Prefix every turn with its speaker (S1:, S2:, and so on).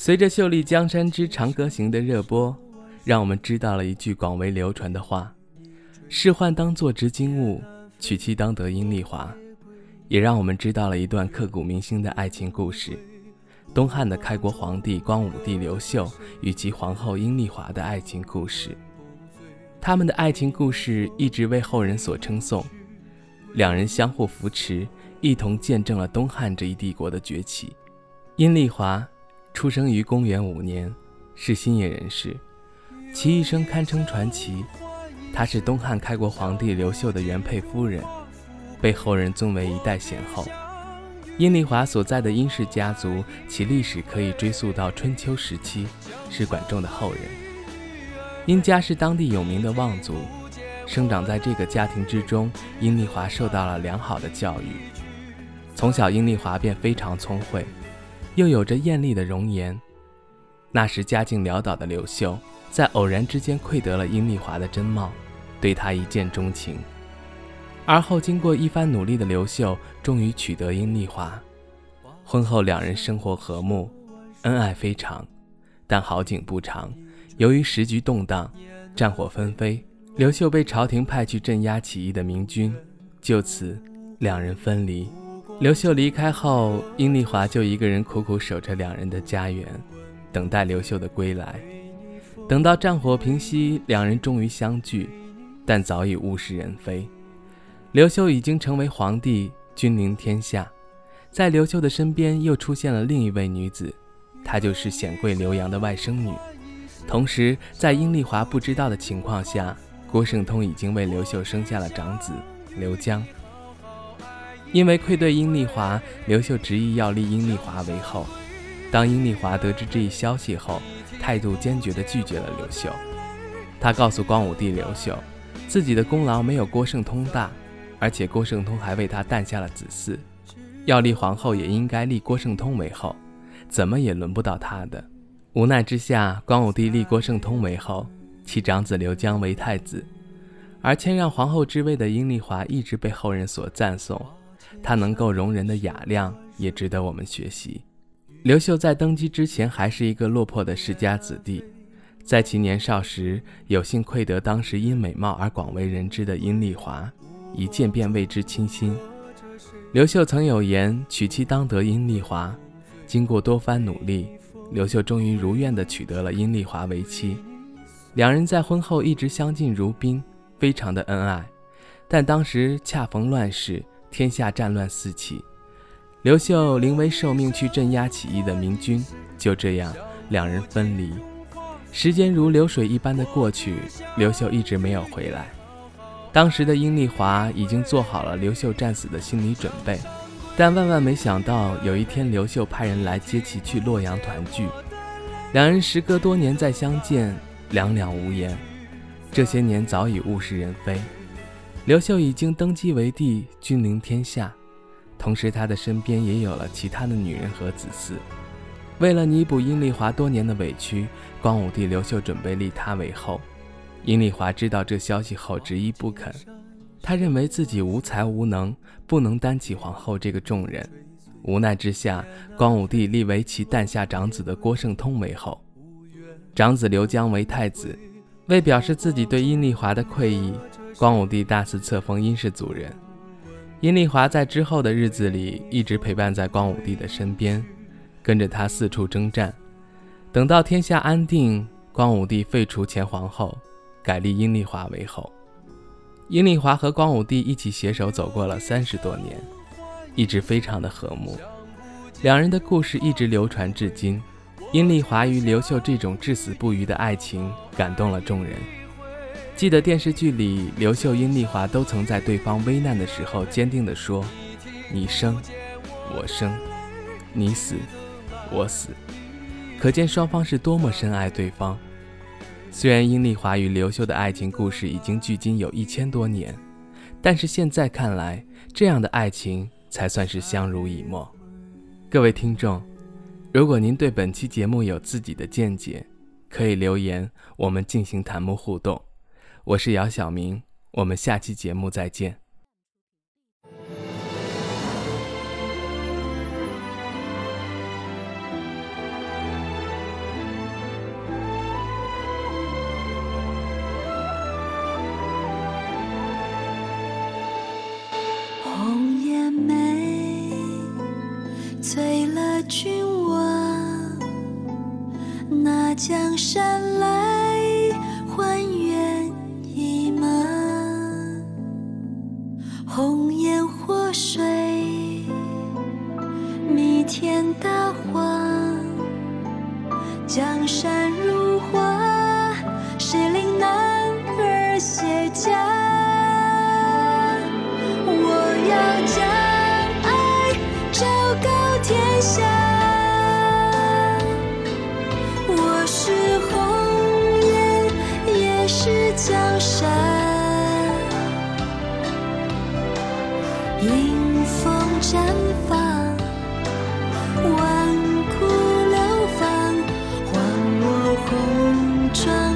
S1: 随着《秀丽江山之长歌行》的热播，让我们知道了一句广为流传的话：“仕宦当作执金吾，娶妻当得阴丽华。”也让我们知道了一段刻骨铭心的爱情故事——东汉的开国皇帝光武帝刘秀与其皇后阴丽华的爱情故事。他们的爱情故事一直为后人所称颂，两人相互扶持，一同见证了东汉这一帝国的崛起。阴丽华。出生于公元五年，是新野人士，其一生堪称传奇。她是东汉开国皇帝刘秀的原配夫人，被后人尊为一代贤后。阴丽华所在的殷氏家族，其历史可以追溯到春秋时期，是管仲的后人。殷家是当地有名的望族，生长在这个家庭之中，阴丽华受到了良好的教育。从小，阴丽华便非常聪慧。又有着艳丽的容颜。那时家境潦倒的刘秀，在偶然之间窥得了殷丽华的真貌，对她一见钟情。而后经过一番努力的刘秀，终于娶得殷丽华。婚后两人生活和睦，恩爱非常。但好景不长，由于时局动荡，战火纷飞，刘秀被朝廷派去镇压起义的明军，就此两人分离。刘秀离开后，殷丽华就一个人苦苦守着两人的家园，等待刘秀的归来。等到战火平息，两人终于相聚，但早已物是人非。刘秀已经成为皇帝，君临天下，在刘秀的身边又出现了另一位女子，她就是显贵刘洋的外甥女。同时，在殷丽华不知道的情况下，郭圣通已经为刘秀生下了长子刘江。因为愧对殷丽华，刘秀执意要立殷丽华为后。当殷丽华得知这一消息后，态度坚决地拒绝了刘秀。他告诉光武帝刘秀，自己的功劳没有郭圣通大，而且郭圣通还为他诞下了子嗣，要立皇后也应该立郭圣通为后，怎么也轮不到他的。无奈之下，光武帝立郭圣通为后，其长子刘江为太子，而谦让皇后之位的殷丽华一直被后人所赞颂。他能够容人的雅量也值得我们学习。刘秀在登基之前还是一个落魄的世家子弟，在其年少时有幸窥得当时因美貌而广为人知的殷丽华，一见便为之倾心。刘秀曾有言：“娶妻当得殷丽华。”经过多番努力，刘秀终于如愿地娶得了殷丽华为妻。两人在婚后一直相敬如宾，非常的恩爱。但当时恰逢乱世。天下战乱四起，刘秀临危受命去镇压起义的明军，就这样两人分离。时间如流水一般的过去，刘秀一直没有回来。当时的殷丽华已经做好了刘秀战死的心理准备，但万万没想到，有一天刘秀派人来接其去洛阳团聚。两人时隔多年再相见，两两无言。这些年早已物是人非。刘秀已经登基为帝，君临天下，同时他的身边也有了其他的女人和子嗣。为了弥补殷丽华多年的委屈，光武帝刘秀准备立她为后。殷丽华知道这消息后，执意不肯。他认为自己无才无能，不能担起皇后这个重任。无奈之下，光武帝立为其诞下长子的郭圣通为后，长子刘江为太子。为表示自己对殷丽华的愧意。光武帝大肆册封殷氏族人，殷丽华在之后的日子里一直陪伴在光武帝的身边，跟着他四处征战。等到天下安定，光武帝废除前皇后，改立殷丽华为后。殷丽华和光武帝一起携手走过了三十多年，一直非常的和睦。两人的故事一直流传至今。殷丽华与刘秀这种至死不渝的爱情感动了众人。记得电视剧里，刘秀、殷丽华都曾在对方危难的时候坚定地说：“你生，我生；你死，我死。”可见双方是多么深爱对方。虽然殷丽华与刘秀的爱情故事已经距今有一千多年，但是现在看来，这样的爱情才算是相濡以沫。各位听众，如果您对本期节目有自己的见解，可以留言，我们进行弹幕互动。我是姚晓明，我们下期节目再见。
S2: 红颜美，醉了君王，那江山来。迎风绽放万古流芳换我红妆。